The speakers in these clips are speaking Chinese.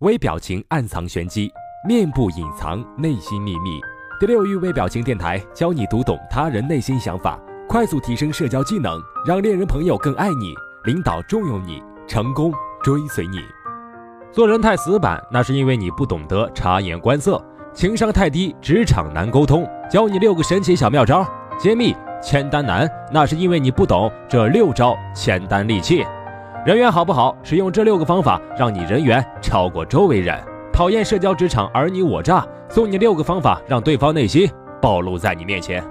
微表情暗藏玄机，面部隐藏内心秘密。第六域微表情电台教你读懂他人内心想法，快速提升社交技能，让恋人朋友更爱你，领导重用你，成功追随你。做人太死板，那是因为你不懂得察言观色；情商太低，职场难沟通。教你六个神奇小妙招，揭秘签单难，那是因为你不懂这六招签单利器。人缘好不好？使用这六个方法，让你人缘超过周围人。讨厌社交职场尔虞我诈，送你六个方法，让对方内心暴露在你面前。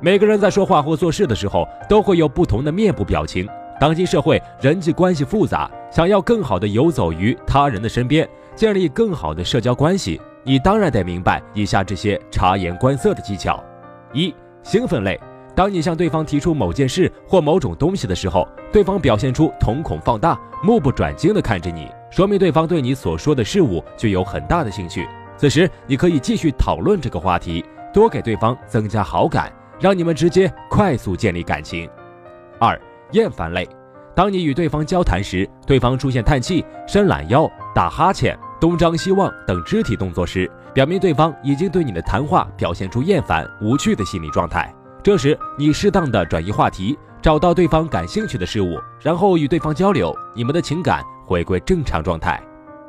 每个人在说话或做事的时候，都会有不同的面部表情。当今社会人际关系复杂，想要更好的游走于他人的身边，建立更好的社交关系，你当然得明白以下这些察言观色的技巧：一、兴奋类。当你向对方提出某件事或某种东西的时候，对方表现出瞳孔放大、目不转睛地看着你，说明对方对你所说的事物具有很大的兴趣。此时，你可以继续讨论这个话题，多给对方增加好感，让你们直接快速建立感情。二、厌烦类。当你与对方交谈时，对方出现叹气、伸懒腰、打哈欠、东张西望等肢体动作时，表明对方已经对你的谈话表现出厌烦、无趣的心理状态。这时，你适当的转移话题，找到对方感兴趣的事物，然后与对方交流，你们的情感回归正常状态。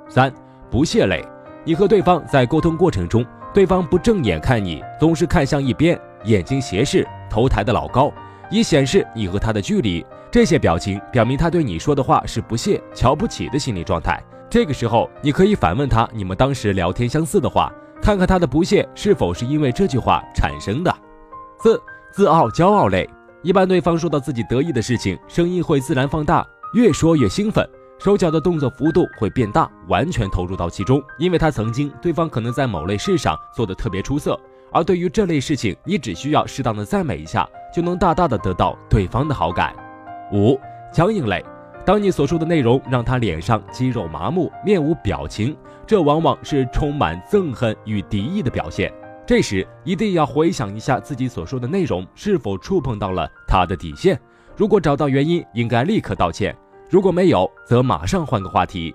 三、不屑类，你和对方在沟通过程中，对方不正眼看你，总是看向一边，眼睛斜视，头抬得老高，以显示你和他的距离。这些表情表明他对你说的话是不屑、瞧不起的心理状态。这个时候，你可以反问他你们当时聊天相似的话，看看他的不屑是否是因为这句话产生的。四。自傲、骄傲类，一般对方说到自己得意的事情，声音会自然放大，越说越兴奋，手脚的动作幅度会变大，完全投入到其中。因为他曾经，对方可能在某类事上做得特别出色，而对于这类事情，你只需要适当的赞美一下，就能大大的得到对方的好感。五、强硬类，当你所说的内容让他脸上肌肉麻木，面无表情，这往往是充满憎恨与敌意的表现。这时一定要回想一下自己所说的内容是否触碰到了他的底线。如果找到原因，应该立刻道歉；如果没有，则马上换个话题。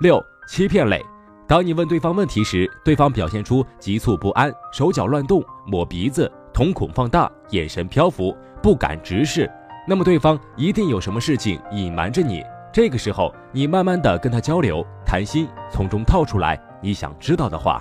六、欺骗类，当你问对方问题时，对方表现出急促不安、手脚乱动、抹鼻子、瞳孔放大、眼神漂浮、不敢直视，那么对方一定有什么事情隐瞒着你。这个时候，你慢慢的跟他交流谈心，从中套出来你想知道的话。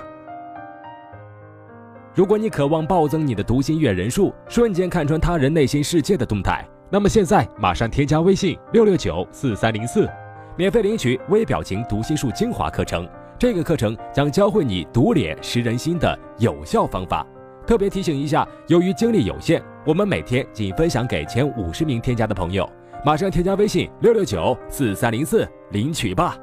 如果你渴望暴增你的读心阅人数，瞬间看穿他人内心世界的动态，那么现在马上添加微信六六九四三零四，免费领取微表情读心术精华课程。这个课程将教会你读脸识人心的有效方法。特别提醒一下，由于精力有限，我们每天仅分享给前五十名添加的朋友。马上添加微信六六九四三零四领取吧。